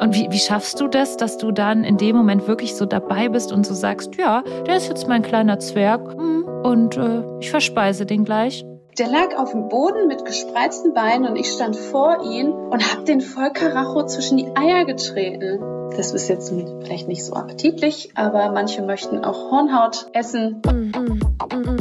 Und wie, wie schaffst du das, dass du dann in dem Moment wirklich so dabei bist und so sagst, ja, der ist jetzt mein kleiner Zwerg hm, und äh, ich verspeise den gleich? Der lag auf dem Boden mit gespreizten Beinen und ich stand vor ihm und hab den voll Karacho zwischen die Eier getreten. Das ist jetzt vielleicht nicht so appetitlich, aber manche möchten auch Hornhaut essen. Warum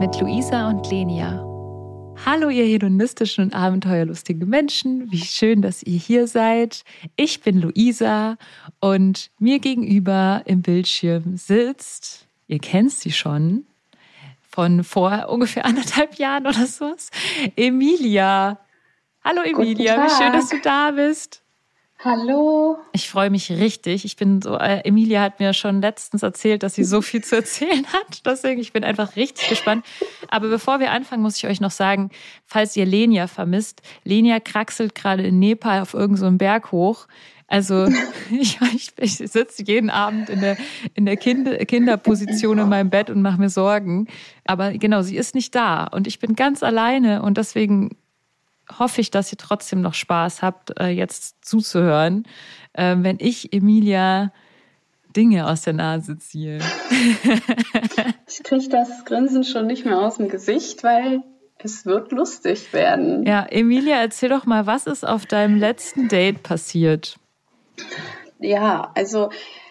mit Luisa und Lenia. Hallo, ihr hedonistischen und abenteuerlustigen Menschen. Wie schön, dass ihr hier seid. Ich bin Luisa und mir gegenüber im Bildschirm sitzt, ihr kennt sie schon, von vor ungefähr anderthalb Jahren oder so, Emilia. Hallo Emilia, wie schön, dass du da bist. Hallo. Ich freue mich richtig. Ich bin so, äh, Emilia hat mir schon letztens erzählt, dass sie so viel zu erzählen hat. Deswegen, ich bin einfach richtig gespannt. Aber bevor wir anfangen, muss ich euch noch sagen, falls ihr Lenia vermisst, Lenia kraxelt gerade in Nepal auf irgendeinem so Berg hoch. Also ich, ich, ich sitze jeden Abend in der, in der kind, Kinderposition in meinem Bett und mache mir Sorgen. Aber genau, sie ist nicht da und ich bin ganz alleine und deswegen hoffe ich, dass ihr trotzdem noch Spaß habt, äh, jetzt zuzuhören, äh, wenn ich Emilia Dinge aus der Nase ziehe. ich kriege das Grinsen schon nicht mehr aus dem Gesicht, weil es wird lustig werden. Ja, Emilia, erzähl doch mal, was ist auf deinem letzten Date passiert? Ja, also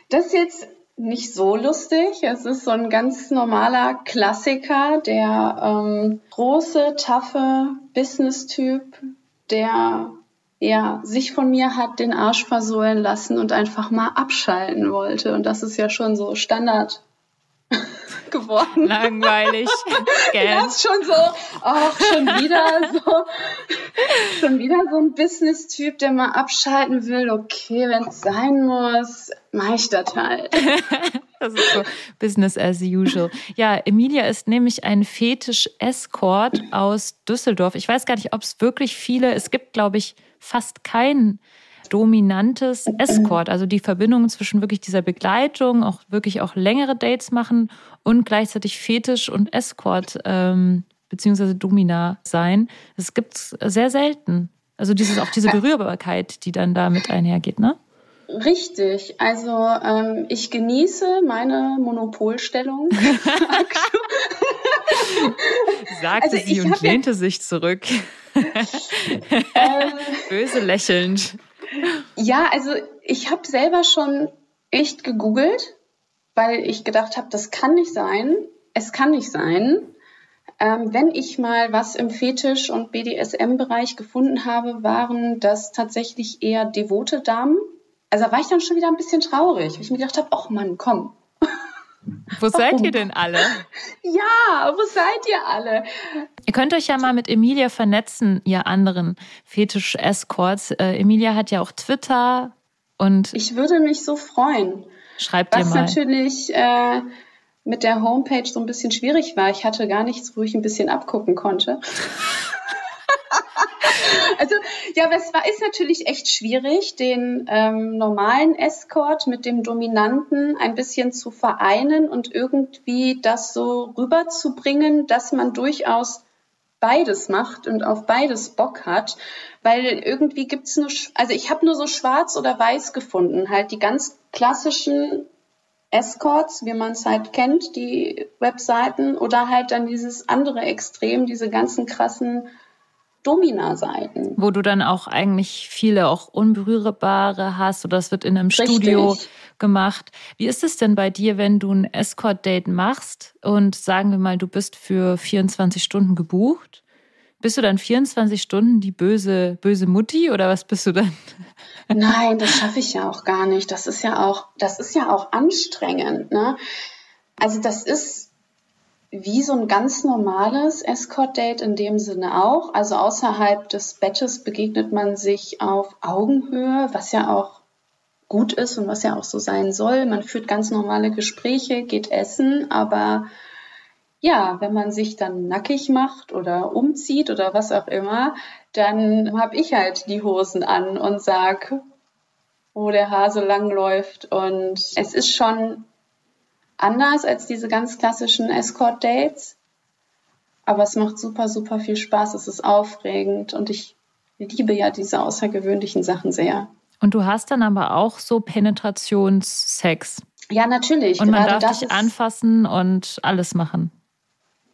das ist jetzt nicht so lustig. Es ist so ein ganz normaler Klassiker, der ähm, große, taffe Business-Typ, der ja sich von mir hat den Arsch versohlen lassen und einfach mal abschalten wollte. Und das ist ja schon so Standard geworden. Langweilig. ja, ist schon so, auch schon wieder so, schon wieder so ein Business-Typ, der mal abschalten will. Okay, wenn es sein muss, mache ich das halt. Das ist so Business as usual. Ja, Emilia ist nämlich ein Fetisch-Escort aus Düsseldorf. Ich weiß gar nicht, ob es wirklich viele, es gibt, glaube ich, fast keinen dominantes Escort, also die Verbindung zwischen wirklich dieser Begleitung, auch wirklich auch längere Dates machen und gleichzeitig Fetisch und Escort ähm, beziehungsweise Domina sein. Das gibt es sehr selten. Also dieses, auch diese Berührbarkeit, die dann damit einhergeht, ne? Richtig. Also ähm, ich genieße meine Monopolstellung. Sagte also sie und lehnte ja sich zurück. Ähm. Böse lächelnd. Ja, also ich habe selber schon echt gegoogelt, weil ich gedacht habe, das kann nicht sein. Es kann nicht sein. Ähm, wenn ich mal was im Fetisch- und BDSM-Bereich gefunden habe, waren das tatsächlich eher devote Damen. Also da war ich dann schon wieder ein bisschen traurig, weil ich mir gedacht habe, ach Mann, komm. Wo seid ihr denn alle? Ja, wo seid ihr alle? Ihr könnt euch ja mal mit Emilia vernetzen, ihr anderen Fetisch-Escorts. Äh, Emilia hat ja auch Twitter und. Ich würde mich so freuen. Schreibt ihr mal. Was natürlich äh, mit der Homepage so ein bisschen schwierig war. Ich hatte gar nichts, wo ich ein bisschen abgucken konnte. also ja, aber es war, ist natürlich echt schwierig, den ähm, normalen Escort mit dem Dominanten ein bisschen zu vereinen und irgendwie das so rüberzubringen, dass man durchaus beides macht und auf beides Bock hat, weil irgendwie gibt's nur, also ich habe nur so schwarz oder weiß gefunden, halt die ganz klassischen Escorts, wie man es halt kennt, die Webseiten oder halt dann dieses andere Extrem, diese ganzen krassen Domina-Seiten. Wo du dann auch eigentlich viele auch unberührbare hast oder das wird in einem Richtig. Studio gemacht. Wie ist es denn bei dir, wenn du ein Escort-Date machst und sagen wir mal, du bist für 24 Stunden gebucht? Bist du dann 24 Stunden die böse, böse Mutti oder was bist du dann? Nein, das schaffe ich ja auch gar nicht. Das ist ja auch, das ist ja auch anstrengend. Ne? Also das ist wie so ein ganz normales Escort-Date in dem Sinne auch. Also außerhalb des Bettes begegnet man sich auf Augenhöhe, was ja auch gut ist und was ja auch so sein soll. Man führt ganz normale Gespräche, geht essen, aber ja, wenn man sich dann nackig macht oder umzieht oder was auch immer, dann habe ich halt die Hosen an und sag, wo der Hase langläuft. Und es ist schon anders als diese ganz klassischen Escort-Dates. Aber es macht super, super viel Spaß. Es ist aufregend und ich liebe ja diese außergewöhnlichen Sachen sehr. Und du hast dann aber auch so Penetrationssex. Ja, natürlich. Und man darf dich anfassen und alles machen.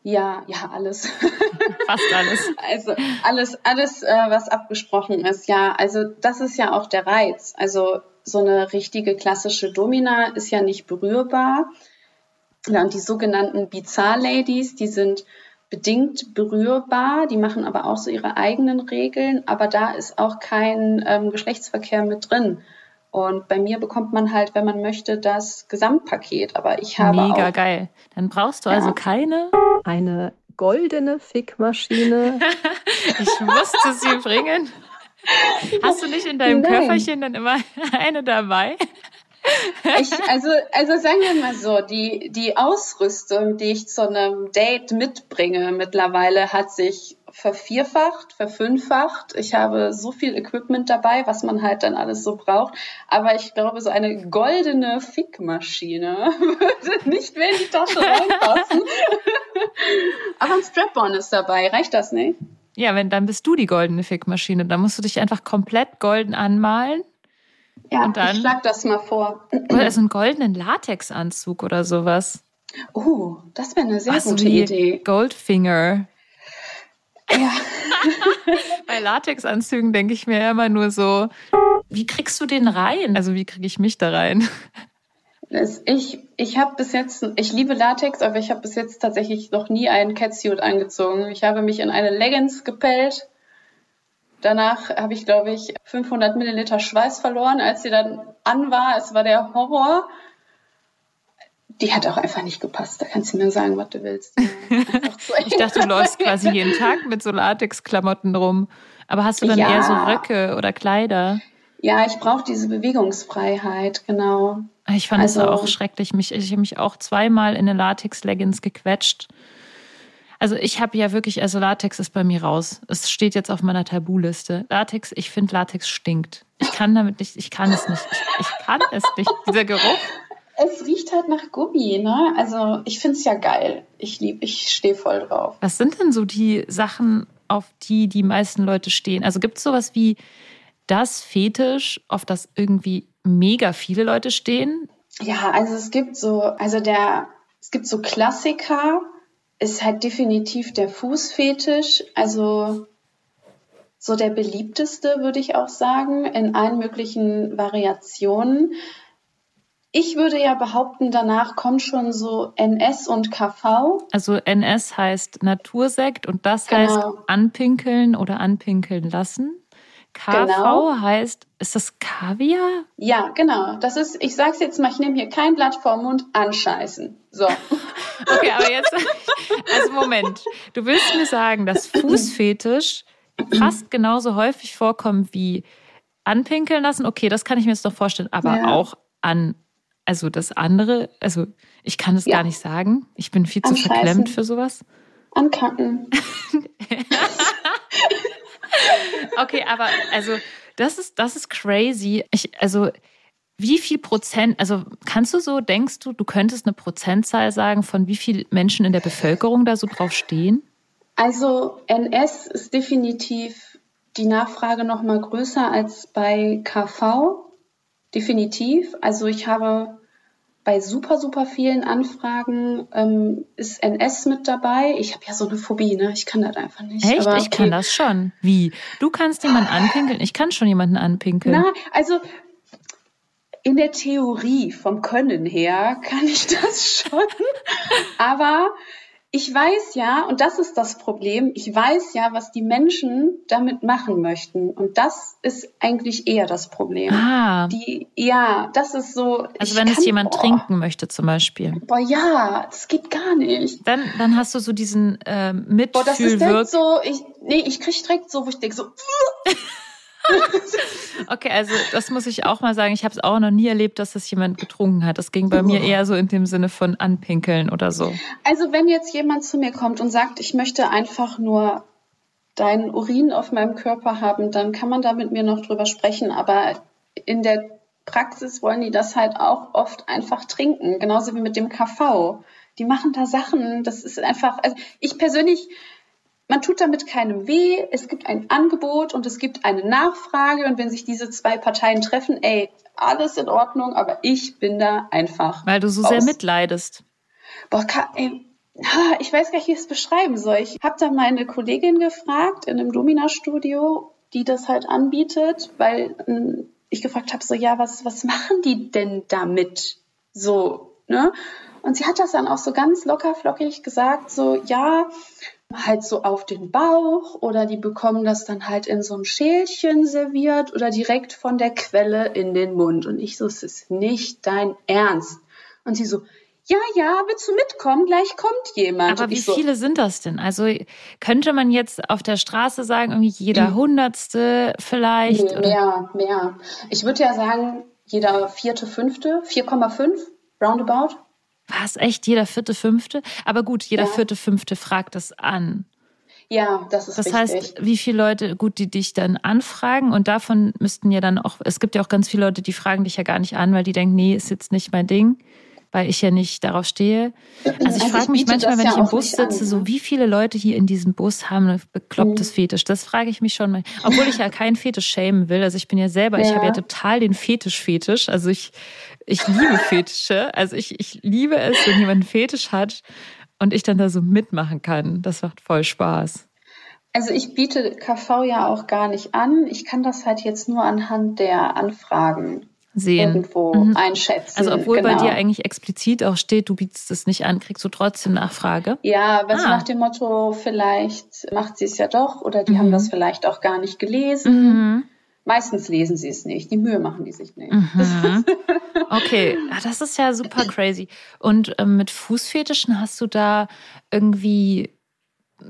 Ja, ja, alles. Fast alles. Also alles, alles, äh, was abgesprochen ist, ja. Also das ist ja auch der Reiz. Also so eine richtige klassische Domina ist ja nicht berührbar. Ja, und die sogenannten Bizarre-Ladies, die sind bedingt berührbar, die machen aber auch so ihre eigenen Regeln, aber da ist auch kein ähm, Geschlechtsverkehr mit drin. Und bei mir bekommt man halt, wenn man möchte, das Gesamtpaket. Aber ich habe. Mega auch, geil. Dann brauchst du also ja. also keine. Eine goldene Fickmaschine. ich musste sie bringen. Hast du nicht in deinem Nein. Köfferchen dann immer eine dabei? Ich, also, also sagen wir mal so, die, die Ausrüstung, die ich zu einem Date mitbringe mittlerweile, hat sich vervierfacht, verfünffacht. Ich habe so viel Equipment dabei, was man halt dann alles so braucht. Aber ich glaube, so eine goldene Fickmaschine würde nicht mehr in die Tasche reinpassen. Aber ein Strap-on ist dabei. Reicht das nicht? Ja, wenn, dann bist du die goldene Fickmaschine. Dann musst du dich einfach komplett golden anmalen ja, und dann, ich schlag das mal vor. Oder so einen goldenen Latexanzug oder sowas. Oh, das wäre eine sehr Was, gute Idee. Goldfinger. Ja. Bei Latexanzügen denke ich mir immer nur so, wie kriegst du den rein? Also wie kriege ich mich da rein? Ich, ich habe bis jetzt, ich liebe Latex, aber ich habe bis jetzt tatsächlich noch nie einen Catsuit angezogen. Ich habe mich in eine Leggings gepellt Danach habe ich, glaube ich, 500 Milliliter Schweiß verloren, als sie dann an war. Es war der Horror. Die hat auch einfach nicht gepasst. Da kannst du mir sagen, was du willst. ich dachte, du läufst quasi jeden Tag mit so Latexklamotten rum. Aber hast du dann ja. eher so Röcke oder Kleider? Ja, ich brauche diese Bewegungsfreiheit, genau. Ich fand es also, auch schrecklich. Mich, ich habe mich auch zweimal in eine Latex-Leggings gequetscht. Also ich habe ja wirklich, also Latex ist bei mir raus. Es steht jetzt auf meiner Tabuliste. Latex, ich finde Latex stinkt. Ich kann damit nicht, ich kann es nicht. Ich, ich kann es nicht. Dieser Geruch. Es riecht halt nach Gummi, ne? Also ich finde es ja geil. Ich liebe, ich stehe voll drauf. Was sind denn so die Sachen, auf die die meisten Leute stehen? Also gibt es sowas wie das Fetisch, auf das irgendwie mega viele Leute stehen? Ja, also es gibt so, also der, es gibt so Klassiker, ist halt definitiv der Fußfetisch. Also so der beliebteste, würde ich auch sagen, in allen möglichen Variationen. Ich würde ja behaupten, danach kommt schon so NS und KV. Also NS heißt Natursekt und das genau. heißt anpinkeln oder anpinkeln lassen. KV genau. heißt, ist das Kaviar? Ja, genau. Das ist, ich sag's jetzt mal, ich nehme hier kein Blatt vor Mund, anscheißen. So. okay, aber jetzt, also Moment. Du willst mir sagen, dass Fußfetisch fast genauso häufig vorkommt wie anpinkeln lassen? Okay, das kann ich mir jetzt doch vorstellen, aber ja. auch an, also das andere, also ich kann es ja. gar nicht sagen. Ich bin viel zu verklemmt für sowas. Ankacken. okay, aber also das ist, das ist crazy. Ich, also wie viel Prozent, also kannst du so, denkst du, du könntest eine Prozentzahl sagen, von wie viel Menschen in der Bevölkerung da so drauf stehen? Also NS ist definitiv die Nachfrage noch mal größer als bei KV. Definitiv. Also ich habe bei super, super vielen Anfragen ähm, ist NS mit dabei. Ich habe ja so eine Phobie, ne? Ich kann das einfach nicht. Echt? Aber, okay. Ich kann das schon. Wie? Du kannst jemanden anpinkeln? Ich kann schon jemanden anpinkeln. Na, also in der Theorie vom Können her kann ich das schon. Aber ich weiß ja, und das ist das Problem, ich weiß ja, was die Menschen damit machen möchten. Und das ist eigentlich eher das Problem. Ah. Die, ja, das ist so. Also wenn kann, es jemand boah, trinken möchte zum Beispiel. Boah, ja, das geht gar nicht. Dann, dann hast du so diesen äh, Mitfühlwirk. Boah, das ist direkt so, ich, nee, ich krieg direkt so, wo ich denke so, okay, also das muss ich auch mal sagen. Ich habe es auch noch nie erlebt, dass das jemand getrunken hat. Das ging bei mir eher so in dem Sinne von anpinkeln oder so. Also wenn jetzt jemand zu mir kommt und sagt, ich möchte einfach nur deinen Urin auf meinem Körper haben, dann kann man da mit mir noch drüber sprechen. Aber in der Praxis wollen die das halt auch oft einfach trinken. Genauso wie mit dem KV. Die machen da Sachen, das ist einfach, also ich persönlich, man tut damit keinem weh. Es gibt ein Angebot und es gibt eine Nachfrage. Und wenn sich diese zwei Parteien treffen, ey, alles in Ordnung, aber ich bin da einfach. Weil du so raus. sehr mitleidest. Boah, ey, ich weiß gar nicht, wie ich es beschreiben soll. Ich habe da meine Kollegin gefragt in einem Domina-Studio, die das halt anbietet, weil hm, ich gefragt habe, so, ja, was, was machen die denn damit? So, ne? Und sie hat das dann auch so ganz locker flockig gesagt, so, ja, halt so auf den Bauch oder die bekommen das dann halt in so einem Schälchen serviert oder direkt von der Quelle in den Mund. Und ich so, es ist nicht dein Ernst. Und sie so, ja, ja, willst du mitkommen? Gleich kommt jemand. Aber wie so, viele sind das denn? Also könnte man jetzt auf der Straße sagen, irgendwie jeder hm. Hundertste vielleicht? Nee, mehr, mehr. Ich würde ja sagen, jeder vierte, fünfte, 4,5, roundabout. Was, echt? Jeder vierte, fünfte? Aber gut, jeder ja. vierte, fünfte fragt das an. Ja, das ist Das richtig. heißt, wie viele Leute, gut, die dich dann anfragen und davon müssten ja dann auch, es gibt ja auch ganz viele Leute, die fragen dich ja gar nicht an, weil die denken, nee, ist jetzt nicht mein Ding weil ich ja nicht darauf stehe. Also ich also frage mich manchmal, wenn ja ich im Bus sitze, an, so ne? wie viele Leute hier in diesem Bus haben ein beklopptes mhm. Fetisch. Das frage ich mich schon mal. Obwohl ich ja keinen Fetisch schämen will. Also ich bin ja selber, ja. ich habe ja total den Fetisch-Fetisch. Also ich, ich liebe Fetische. Also ich, ich liebe es, wenn jemand einen Fetisch hat und ich dann da so mitmachen kann. Das macht voll Spaß. Also ich biete KV ja auch gar nicht an. Ich kann das halt jetzt nur anhand der Anfragen sehen. irgendwo mhm. einschätzen. Also obwohl genau. bei dir eigentlich explizit auch steht, du bietest es nicht an, kriegst du trotzdem Nachfrage? Ja, was ah. nach dem Motto, vielleicht macht sie es ja doch oder die mhm. haben das vielleicht auch gar nicht gelesen. Mhm. Meistens lesen sie es nicht. Die Mühe machen die sich nicht. Mhm. Okay, ah, das ist ja super crazy. Und ähm, mit Fußfetischen hast du da irgendwie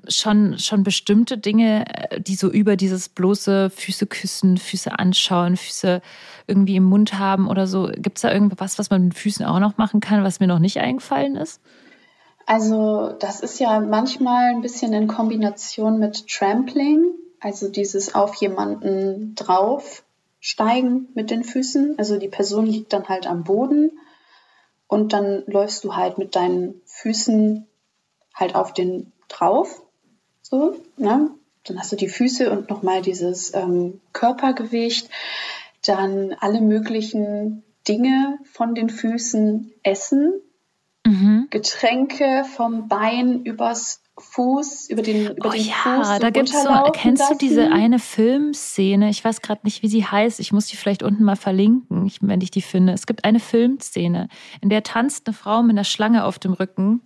schon, schon bestimmte Dinge, äh, die so über dieses bloße Füße küssen, Füße anschauen, Füße irgendwie im Mund haben oder so. Gibt es da irgendwas, was man mit Füßen auch noch machen kann, was mir noch nicht eingefallen ist? Also das ist ja manchmal ein bisschen in Kombination mit Trampling, also dieses auf jemanden draufsteigen mit den Füßen. Also die Person liegt dann halt am Boden und dann läufst du halt mit deinen Füßen halt auf den drauf. So, ne? Dann hast du die Füße und nochmal dieses ähm, Körpergewicht. Dann alle möglichen Dinge von den Füßen essen. Mhm. Getränke vom Bein übers Fuß, über den, über oh, den ja, Fuß. Da gibt's so, kennst lassen. du diese eine Filmszene? Ich weiß gerade nicht, wie sie heißt. Ich muss die vielleicht unten mal verlinken, wenn ich die finde. Es gibt eine Filmszene, in der tanzt eine Frau mit einer Schlange auf dem Rücken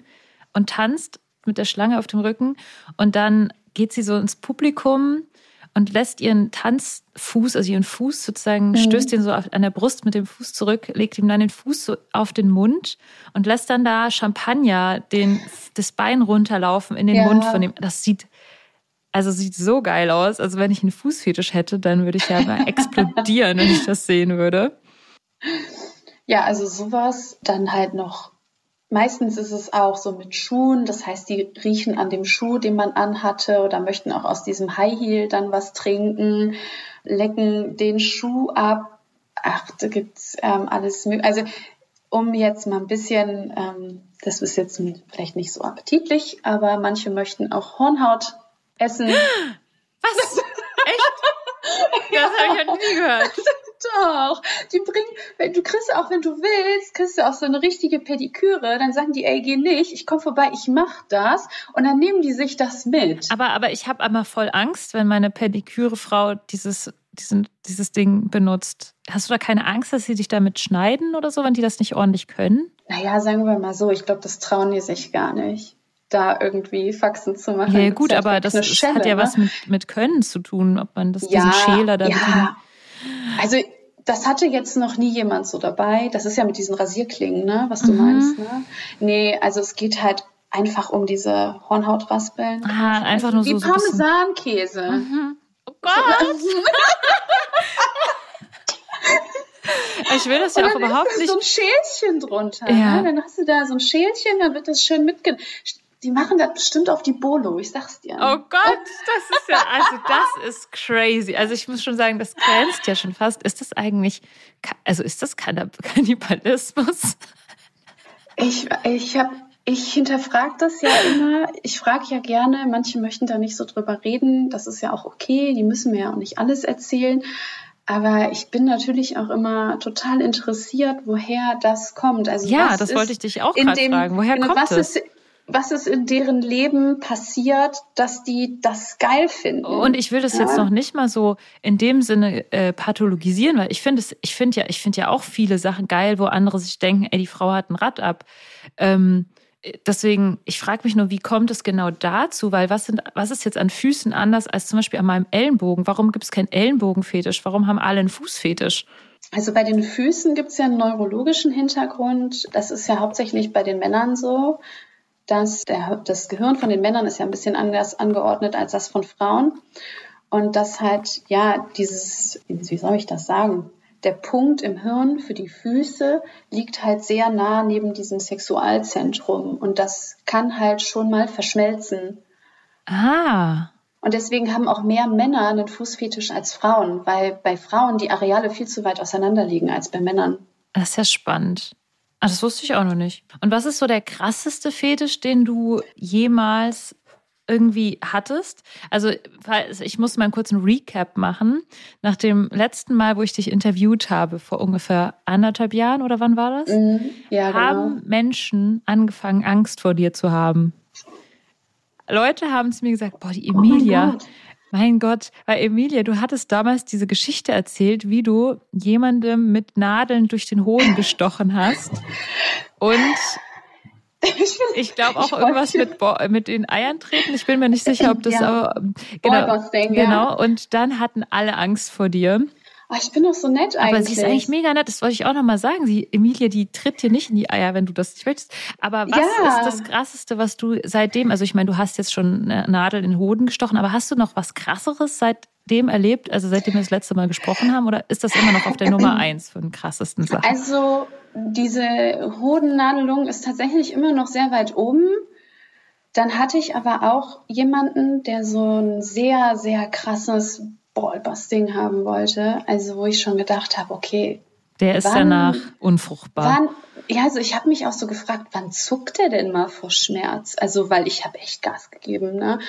und tanzt mit der Schlange auf dem Rücken und dann geht sie so ins Publikum und lässt ihren Tanzfuß, also ihren Fuß sozusagen, mhm. stößt ihn so an der Brust mit dem Fuß zurück, legt ihm dann den Fuß so auf den Mund und lässt dann da Champagner den, das Bein runterlaufen in den ja. Mund von dem. Das sieht, also sieht so geil aus. Also wenn ich einen Fußfetisch hätte, dann würde ich ja mal explodieren, wenn ich das sehen würde. Ja, also sowas, dann halt noch Meistens ist es auch so mit Schuhen, das heißt, die riechen an dem Schuh, den man anhatte oder möchten auch aus diesem High Heel dann was trinken, lecken den Schuh ab. Ach, da gibt's ähm, alles mögliche. Also um jetzt mal ein bisschen, ähm, das ist jetzt vielleicht nicht so appetitlich, aber manche möchten auch Hornhaut essen. Was? Echt? Das habe ich ja nie gehört. Doch, die bringen, du kriegst auch, wenn du willst, kriegst du auch so eine richtige Pediküre, dann sagen die, ey, geh nicht, ich komme vorbei, ich mach das und dann nehmen die sich das mit. Aber, aber ich habe einmal voll Angst, wenn meine Pedikürefrau dieses, diesen, dieses Ding benutzt. Hast du da keine Angst, dass sie dich damit schneiden oder so, wenn die das nicht ordentlich können? Naja, sagen wir mal so, ich glaube, das trauen die sich gar nicht da irgendwie Faxen zu machen. Ja, gut, aber das, Schelle, hat ja ne? was mit, mit Können zu tun, ob man das, ja, diesen Schäler da ja. Also das hatte jetzt noch nie jemand so dabei. Das ist ja mit diesen Rasierklingen, ne, was du mhm. meinst, ne? Nee, also es geht halt einfach um diese Hornhautraspeln. Ah, einfach nur Wie so. Wie Parmesankäse. Mhm. Oh Gott! ich will das ja auch überhaupt nicht. so ein Schälchen drunter. Ja. Ne? Dann hast du da so ein Schälchen, dann wird das schön mitgenommen. Die machen das bestimmt auf die Bolo, ich sag's dir. Oh Gott, das ist ja, also das ist crazy. Also ich muss schon sagen, das grenzt ja schon fast. Ist das eigentlich, also ist das Kannibalismus? Ich, ich habe ich hinterfrage das ja immer. Ich frage ja gerne, manche möchten da nicht so drüber reden. Das ist ja auch okay, die müssen mir ja auch nicht alles erzählen. Aber ich bin natürlich auch immer total interessiert, woher das kommt. Also ja, das wollte ich dich auch gerade fragen. Woher genau, kommt was das? Ist, was ist in deren Leben passiert, dass die das geil finden. Und ich will das ja. jetzt noch nicht mal so in dem Sinne äh, pathologisieren, weil ich finde es, ich finde ja, ich finde ja auch viele Sachen geil, wo andere sich denken, ey, die Frau hat ein Rad ab. Ähm, deswegen, ich frage mich nur, wie kommt es genau dazu? Weil was, sind, was ist jetzt an Füßen anders als zum Beispiel an meinem Ellenbogen? Warum gibt es keinen Ellenbogenfetisch? Warum haben alle einen Fußfetisch? Also bei den Füßen gibt es ja einen neurologischen Hintergrund. Das ist ja hauptsächlich bei den Männern so dass der, das Gehirn von den Männern ist ja ein bisschen anders angeordnet als das von Frauen. Und das halt, ja, dieses, wie soll ich das sagen? Der Punkt im Hirn für die Füße liegt halt sehr nah neben diesem Sexualzentrum. Und das kann halt schon mal verschmelzen. Ah. Und deswegen haben auch mehr Männer einen Fußfetisch als Frauen, weil bei Frauen die Areale viel zu weit auseinander liegen als bei Männern. Das ist ja spannend. Ah, das wusste ich auch noch nicht. Und was ist so der krasseste Fetisch, den du jemals irgendwie hattest? Also ich muss mal einen kurzen Recap machen. Nach dem letzten Mal, wo ich dich interviewt habe, vor ungefähr anderthalb Jahren oder wann war das? Mhm. Ja, haben genau. Menschen angefangen, Angst vor dir zu haben. Leute haben zu mir gesagt, boah, die Emilia, oh mein Gott, weil Emilia, du hattest damals diese Geschichte erzählt, wie du jemandem mit Nadeln durch den Hoden gestochen hast. Und ich glaube auch irgendwas mit, mit den Eiern treten. Ich bin mir nicht sicher, ob das ja. aber genau, genau. Und dann hatten alle Angst vor dir. Oh, ich bin doch so nett eigentlich. Aber sie ist eigentlich mega nett. Das wollte ich auch noch mal sagen. Sie, Emilia, die tritt dir nicht in die Eier, wenn du das nicht möchtest. Aber was ja. ist das Krasseste, was du seitdem, also ich meine, du hast jetzt schon eine Nadel in den Hoden gestochen, aber hast du noch was Krasseres seitdem erlebt, also seitdem wir das letzte Mal gesprochen haben? Oder ist das immer noch auf der Nummer eins von krassesten Sachen? Also diese Hodennadelung ist tatsächlich immer noch sehr weit oben. Dann hatte ich aber auch jemanden, der so ein sehr, sehr krasses Ballbusting haben wollte. Also wo ich schon gedacht habe, okay. Der ist wann, danach unfruchtbar. Wann, ja, also ich habe mich auch so gefragt, wann zuckt er denn mal vor Schmerz? Also weil ich habe echt Gas gegeben, ne?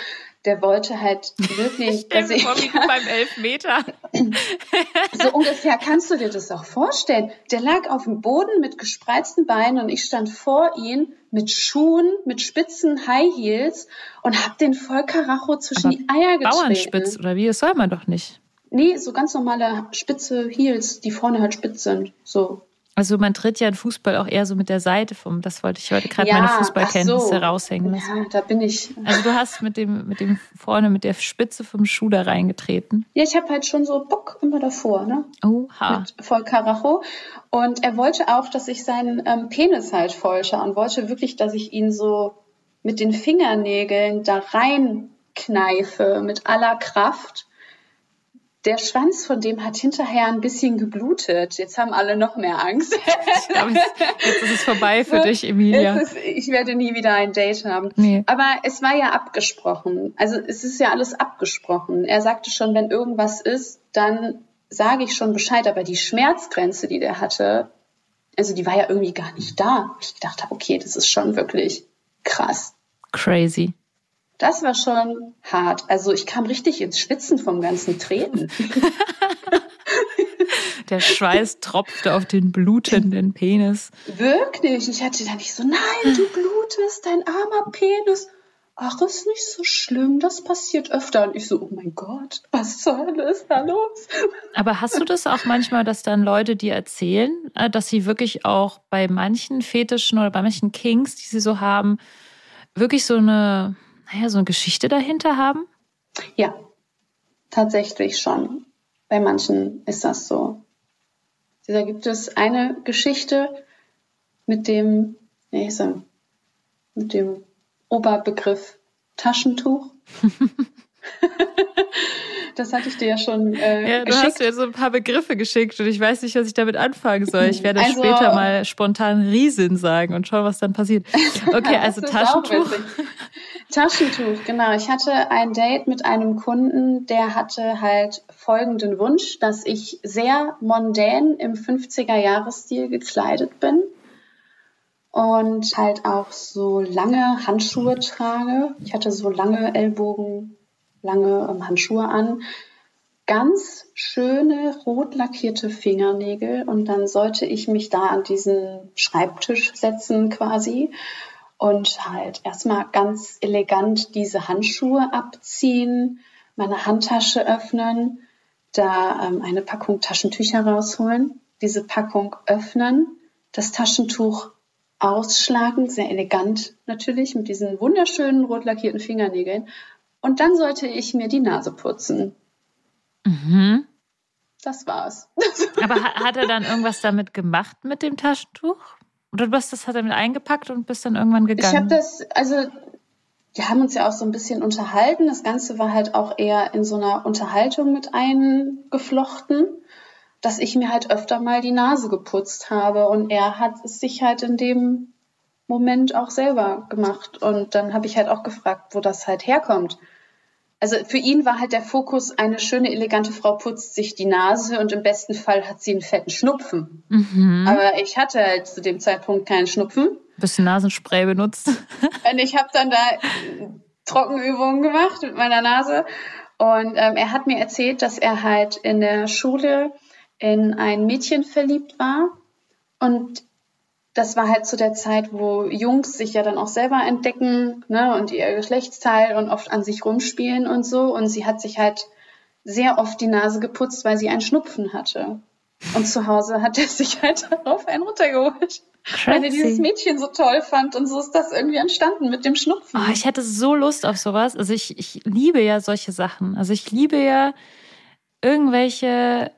Der wollte halt wirklich. Stell mir vor, wie du beim Elfmeter. so ungefähr kannst du dir das auch vorstellen. Der lag auf dem Boden mit gespreizten Beinen und ich stand vor ihm mit Schuhen, mit spitzen High Heels und hab den voll Karacho zwischen Aber die Eier getreten. Bauernspitz oder wie? Das soll man doch nicht. Nee, so ganz normale spitze Heels, die vorne halt spitz sind. So. Also man tritt ja in Fußball auch eher so mit der Seite vom, das wollte ich heute gerade ja, meine Fußballkenntnisse so. raushängen lassen. Ja, da bin ich. Also du hast mit dem, mit dem vorne, mit der Spitze vom Schuh da reingetreten. Ja, ich habe halt schon so Bock immer davor, ne? Oha. Mit voll Karacho. Und er wollte auch, dass ich seinen ähm, Penis halt folter und wollte wirklich, dass ich ihn so mit den Fingernägeln da reinkneife mit aller Kraft der Schwanz von dem hat hinterher ein bisschen geblutet. Jetzt haben alle noch mehr Angst. Ich glaube, jetzt ist es vorbei für dich, Emilia. Ist, ich werde nie wieder ein Date haben. Nee. Aber es war ja abgesprochen. Also es ist ja alles abgesprochen. Er sagte schon, wenn irgendwas ist, dann sage ich schon Bescheid. Aber die Schmerzgrenze, die der hatte, also die war ja irgendwie gar nicht da. Ich dachte, okay, das ist schon wirklich krass. Crazy. Das war schon hart. Also ich kam richtig ins Schwitzen vom ganzen Treten. Der Schweiß tropfte auf den blutenden Penis. Wirklich. Ich hatte da nicht so, nein, du blutest, dein armer Penis. Ach, ist nicht so schlimm, das passiert öfter. Und ich so, oh mein Gott, was soll das da los? Aber hast du das auch manchmal, dass dann Leute dir erzählen, äh, dass sie wirklich auch bei manchen Fetischen oder bei manchen Kings, die sie so haben, wirklich so eine naja, so eine Geschichte dahinter haben? Ja, tatsächlich schon. Bei manchen ist das so. Da gibt es eine Geschichte mit dem, nee, so, mit dem Oberbegriff Taschentuch. das hatte ich dir ja schon äh, ja, du geschickt. hast mir so ein paar Begriffe geschickt und ich weiß nicht, was ich damit anfangen soll. Ich werde also, später mal spontan Riesin sagen und schauen, was dann passiert. Okay, also Taschentuch. Taschentuch, genau. Ich hatte ein Date mit einem Kunden, der hatte halt folgenden Wunsch, dass ich sehr mondän im 50er-Jahresstil gekleidet bin und halt auch so lange Handschuhe trage. Ich hatte so lange Ellbogen, lange ähm, Handschuhe an. Ganz schöne rot lackierte Fingernägel und dann sollte ich mich da an diesen Schreibtisch setzen quasi und halt erstmal ganz elegant diese Handschuhe abziehen, meine Handtasche öffnen, da ähm, eine Packung Taschentücher rausholen, diese Packung öffnen, das Taschentuch ausschlagen, sehr elegant natürlich, mit diesen wunderschönen rot lackierten Fingernägeln. Und dann sollte ich mir die Nase putzen. Mhm. Das war's. Aber hat er dann irgendwas damit gemacht mit dem Taschentuch? Oder du hast das hat er mit eingepackt und bist dann irgendwann gegangen? Ich habe das, also wir haben uns ja auch so ein bisschen unterhalten. Das Ganze war halt auch eher in so einer Unterhaltung mit eingeflochten, dass ich mir halt öfter mal die Nase geputzt habe und er hat es sich halt in dem Moment auch selber gemacht. Und dann habe ich halt auch gefragt, wo das halt herkommt also für ihn war halt der Fokus, eine schöne, elegante Frau putzt sich die Nase und im besten Fall hat sie einen fetten Schnupfen. Mhm. Aber ich hatte halt zu dem Zeitpunkt keinen Schnupfen. Bisschen Nasenspray benutzt. und ich habe dann da Trockenübungen gemacht mit meiner Nase. Und ähm, er hat mir erzählt, dass er halt in der Schule in ein Mädchen verliebt war. Und das war halt zu der Zeit, wo Jungs sich ja dann auch selber entdecken ne, und ihr Geschlechtsteil und oft an sich rumspielen und so. Und sie hat sich halt sehr oft die Nase geputzt, weil sie einen Schnupfen hatte. Und zu Hause hat er sich halt darauf einen runtergeholt. Crazy. Weil er dieses Mädchen so toll fand und so ist das irgendwie entstanden mit dem Schnupfen. Oh, ich hätte so Lust auf sowas. Also ich, ich liebe ja solche Sachen. Also ich liebe ja irgendwelche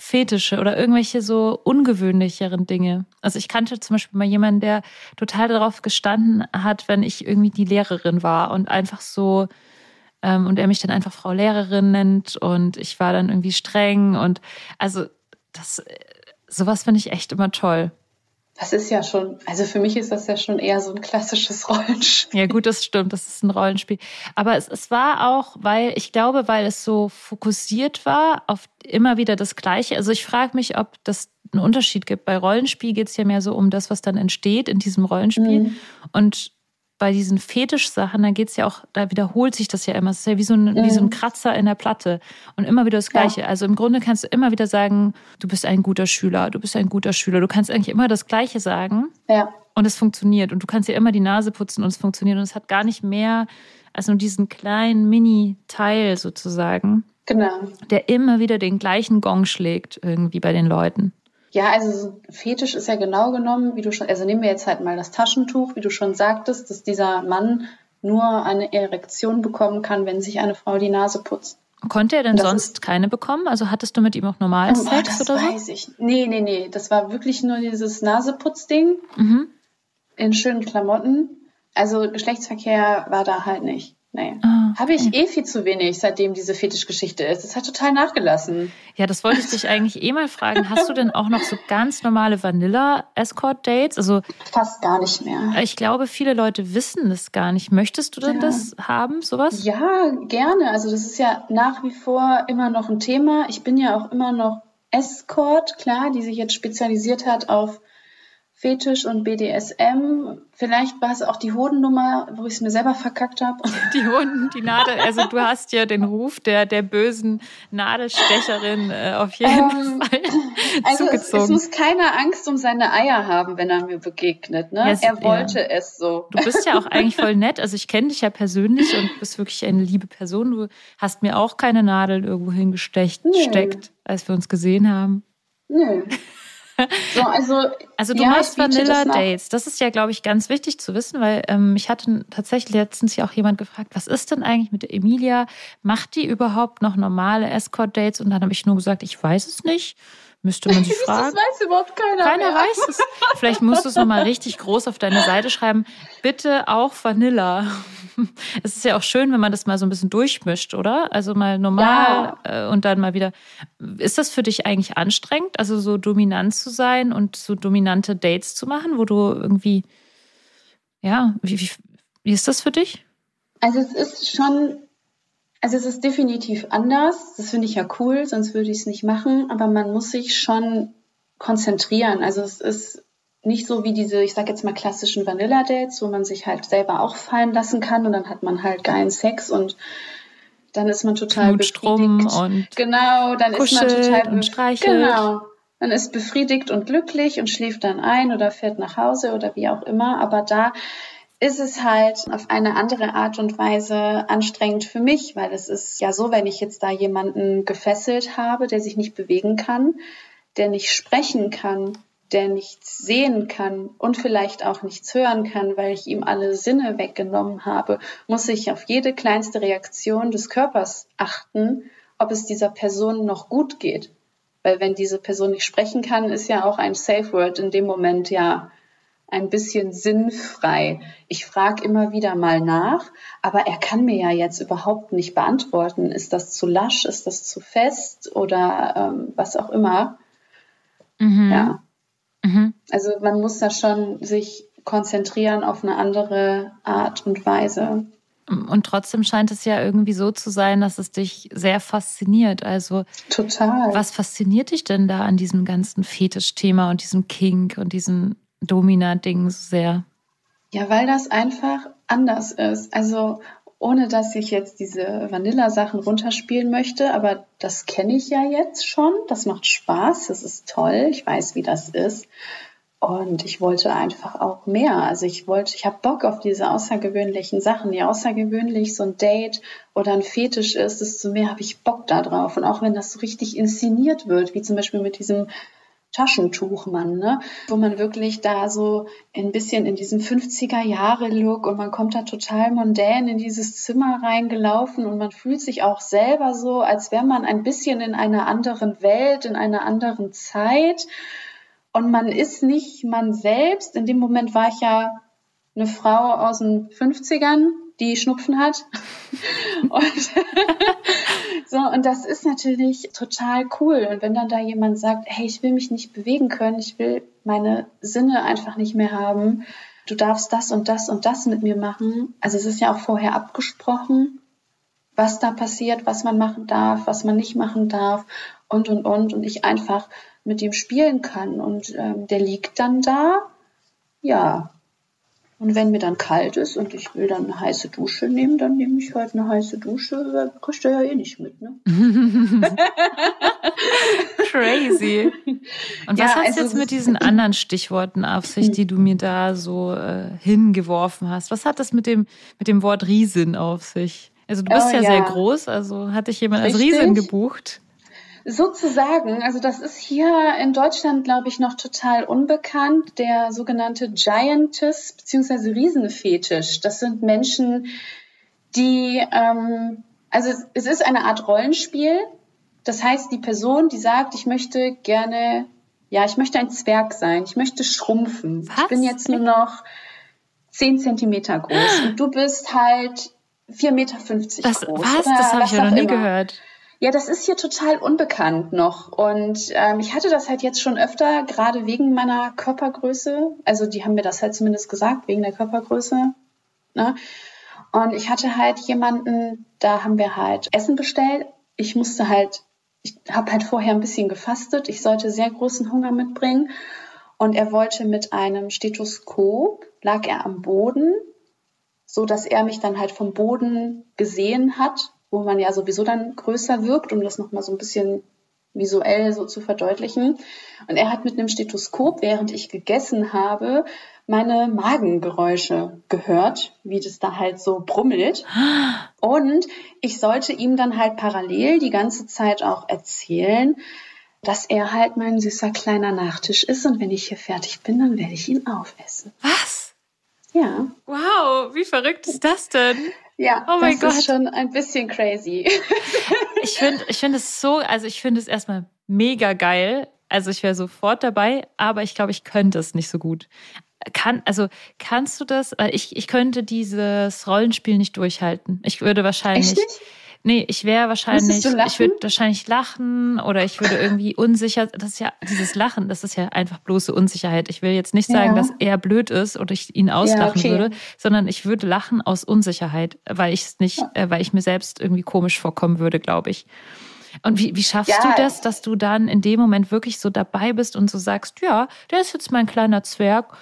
Fetische oder irgendwelche so ungewöhnlicheren Dinge. Also ich kannte zum Beispiel mal jemanden, der total darauf gestanden hat, wenn ich irgendwie die Lehrerin war und einfach so ähm, und er mich dann einfach Frau Lehrerin nennt und ich war dann irgendwie streng und also das sowas finde ich echt immer toll. Das ist ja schon, also für mich ist das ja schon eher so ein klassisches Rollenspiel. Ja, gut, das stimmt, das ist ein Rollenspiel. Aber es, es war auch, weil, ich glaube, weil es so fokussiert war auf immer wieder das Gleiche. Also ich frage mich, ob das einen Unterschied gibt. Bei Rollenspiel geht es ja mehr so um das, was dann entsteht in diesem Rollenspiel. Mhm. Und bei diesen Fetischsachen, da geht's ja auch, da wiederholt sich das ja immer. Es ist ja wie so ein, mhm. wie so ein mhm. Kratzer in der Platte und immer wieder das Gleiche. Ja. Also im Grunde kannst du immer wieder sagen, du bist ein guter Schüler, du bist ein guter Schüler. Du kannst eigentlich immer das Gleiche sagen. Ja. Und es funktioniert. Und du kannst dir immer die Nase putzen und es funktioniert. Und es hat gar nicht mehr als nur diesen kleinen Mini-Teil sozusagen. Genau. Der immer wieder den gleichen Gong schlägt irgendwie bei den Leuten. Ja, also Fetisch ist ja genau genommen, wie du schon, also nehmen wir jetzt halt mal das Taschentuch, wie du schon sagtest, dass dieser Mann nur eine Erektion bekommen kann, wenn sich eine Frau die Nase putzt. Konnte er denn sonst ist, keine bekommen? Also hattest du mit ihm auch normalen oh, Sex das oder so? weiß ich. Nee, nee, nee. Das war wirklich nur dieses Naseputzding mhm. in schönen Klamotten. Also Geschlechtsverkehr war da halt nicht. Nee. Ah, Habe ich eh viel zu wenig, seitdem diese Fetischgeschichte ist. Das hat total nachgelassen. Ja, das wollte ich dich eigentlich eh mal fragen. Hast du denn auch noch so ganz normale Vanilla-Escort-Dates? Also fast gar nicht mehr. Ich glaube, viele Leute wissen das gar nicht. Möchtest du denn ja. das haben, sowas? Ja, gerne. Also das ist ja nach wie vor immer noch ein Thema. Ich bin ja auch immer noch Escort, klar, die sich jetzt spezialisiert hat auf Fetisch und BDSM. Vielleicht war es auch die Hodennummer, wo ich es mir selber verkackt habe. Die Hoden, die Nadel. Also du hast ja den Ruf der, der bösen Nadelstecherin äh, auf jeden ähm, Fall also zugezogen. Es, es, muss keiner Angst um seine Eier haben, wenn er mir begegnet. Ne? Ja, er wollte ja. es so. Du bist ja auch eigentlich voll nett. Also ich kenne dich ja persönlich und bist wirklich eine liebe Person. Du hast mir auch keine Nadel irgendwo hingesteckt, nee. als wir uns gesehen haben. Nö. So, also, also du ja, machst Vanilla das Dates. Das ist ja, glaube ich, ganz wichtig zu wissen, weil ähm, ich hatte tatsächlich letztens ja auch jemand gefragt, was ist denn eigentlich mit der Emilia? Macht die überhaupt noch normale Escort-Dates? Und dann habe ich nur gesagt, ich weiß es nicht. Müsste man sich fragen. Das weiß überhaupt keiner. Keiner mehr. weiß es. Vielleicht musst du es nochmal richtig groß auf deine Seite schreiben. Bitte auch Vanilla. Es ist ja auch schön, wenn man das mal so ein bisschen durchmischt, oder? Also mal normal ja. Äh, und dann mal wieder. Ist das für dich eigentlich anstrengend, also so dominant zu sein und so dominante Dates zu machen, wo du irgendwie, ja, wie, wie, wie ist das für dich? Also es ist schon also es ist definitiv anders. Das finde ich ja cool, sonst würde ich es nicht machen. Aber man muss sich schon konzentrieren. Also es ist nicht so wie diese, ich sag jetzt mal klassischen Vanilla-Dates, wo man sich halt selber auch fallen lassen kann und dann hat man halt geilen Sex und dann ist man total befriedigt. Und genau, dann ist man total und streichelt. Genau. Man ist befriedigt und glücklich und schläft dann ein oder fährt nach Hause oder wie auch immer. Aber da ist es halt auf eine andere Art und Weise anstrengend für mich, weil es ist ja so, wenn ich jetzt da jemanden gefesselt habe, der sich nicht bewegen kann, der nicht sprechen kann, der nichts sehen kann und vielleicht auch nichts hören kann, weil ich ihm alle Sinne weggenommen habe, muss ich auf jede kleinste Reaktion des Körpers achten, ob es dieser Person noch gut geht. Weil wenn diese Person nicht sprechen kann, ist ja auch ein Safe Word in dem Moment ja ein bisschen sinnfrei. Ich frage immer wieder mal nach, aber er kann mir ja jetzt überhaupt nicht beantworten, ist das zu lasch, ist das zu fest oder ähm, was auch immer. Mhm. Ja. Mhm. Also man muss da schon sich konzentrieren auf eine andere Art und Weise. Und trotzdem scheint es ja irgendwie so zu sein, dass es dich sehr fasziniert. Also total. Was fasziniert dich denn da an diesem ganzen Fetischthema und diesem Kink und diesem Domina-Ding sehr? Ja, weil das einfach anders ist. Also ohne dass ich jetzt diese Vanilla-Sachen runterspielen möchte, aber das kenne ich ja jetzt schon. Das macht Spaß, das ist toll. Ich weiß, wie das ist. Und ich wollte einfach auch mehr. Also ich wollte, ich habe Bock auf diese außergewöhnlichen Sachen. Je außergewöhnlich so ein Date oder ein Fetisch ist, desto mehr habe ich Bock da drauf. Und auch wenn das so richtig inszeniert wird, wie zum Beispiel mit diesem Taschentuchmann, ne? wo man wirklich da so ein bisschen in diesem 50er-Jahre-Look und man kommt da total mondän in dieses Zimmer reingelaufen und man fühlt sich auch selber so, als wäre man ein bisschen in einer anderen Welt, in einer anderen Zeit und man ist nicht man selbst. In dem Moment war ich ja eine Frau aus den 50ern, die Schnupfen hat. und, so, und das ist natürlich total cool. Und wenn dann da jemand sagt, hey, ich will mich nicht bewegen können, ich will meine Sinne einfach nicht mehr haben, du darfst das und das und das mit mir machen. Also es ist ja auch vorher abgesprochen, was da passiert, was man machen darf, was man nicht machen darf und und und. Und ich einfach mit ihm spielen kann. Und ähm, der liegt dann da. Ja, und wenn mir dann kalt ist und ich will dann eine heiße Dusche nehmen, dann nehme ich halt eine heiße Dusche. Kriegt er ja eh nicht mit, ne? Crazy. Und Ja, was hat es also jetzt mit diesen anderen Stichworten auf sich, die du mir da so äh, hingeworfen hast? Was hat das mit dem, mit dem Wort Riesin auf sich? Also du bist Oh, ja, ja. sehr groß, also hat dich jemand als Richtig. Riesin gebucht? Sozusagen, also das ist hier in Deutschland, glaube ich, noch total unbekannt, der sogenannte Giantess bzw. Riesenfetisch. Das sind Menschen, die, ähm, also es, ist eine Art Rollenspiel. Das heißt, die Person, die sagt, ich möchte gerne, ja, ich möchte ein Zwerg sein, ich möchte schrumpfen. Was? Ich bin jetzt nur noch 10 Zentimeter groß und du bist halt 4,50 Meter Das, groß. was? Das habe ich ja noch nie immer. gehört. Ja, das ist hier total unbekannt noch. Und ähm, ich hatte das halt jetzt schon öfter, gerade wegen meiner Körpergröße. Also die haben mir das halt zumindest gesagt, wegen der Körpergröße. Ne? Und ich hatte halt jemanden, da haben wir halt Essen bestellt. Ich musste halt, ich habe halt vorher ein bisschen gefastet. Ich sollte sehr großen Hunger mitbringen. Und er wollte mit einem Stethoskop, lag er am Boden, so dass er mich dann halt vom Boden gesehen hat, wo man ja sowieso dann größer wirkt, um das nochmal so ein bisschen visuell so zu verdeutlichen. Und er hat mit einem Stethoskop, während ich gegessen habe, meine Magengeräusche gehört, wie das da halt so brummelt. Und ich sollte ihm dann halt parallel die ganze Zeit auch erzählen, dass er halt mein süßer kleiner Nachtisch ist und wenn ich hier fertig bin, dann werde ich ihn aufessen. Was? Ja. Wow, wie verrückt ist das denn? Ja, Oh mein das Gott. ist schon ein bisschen crazy. Ich finde ich finde es so, also ich finde es erstmal mega geil. Also ich wäre sofort dabei, aber ich glaube, ich könnte es nicht so gut. Kann, also kannst du das? Ich, ich könnte dieses Rollenspiel nicht durchhalten. Ich würde wahrscheinlich. Echt? Nee, ich wäre wahrscheinlich, ich würde wahrscheinlich lachen oder ich würde irgendwie unsicher, das ist ja, dieses Lachen, das ist ja einfach bloße Unsicherheit. Ich will jetzt nicht sagen, Ja. dass er blöd ist oder ich ihn auslachen okay. würde, sondern ich würde lachen aus Unsicherheit, weil ich es nicht, äh, weil ich mir selbst irgendwie komisch vorkommen würde, glaube ich. Und wie, wie schaffst Ja. du das, dass du dann in dem Moment wirklich so dabei bist und so sagst, ja, der ist jetzt mein kleiner Zwerg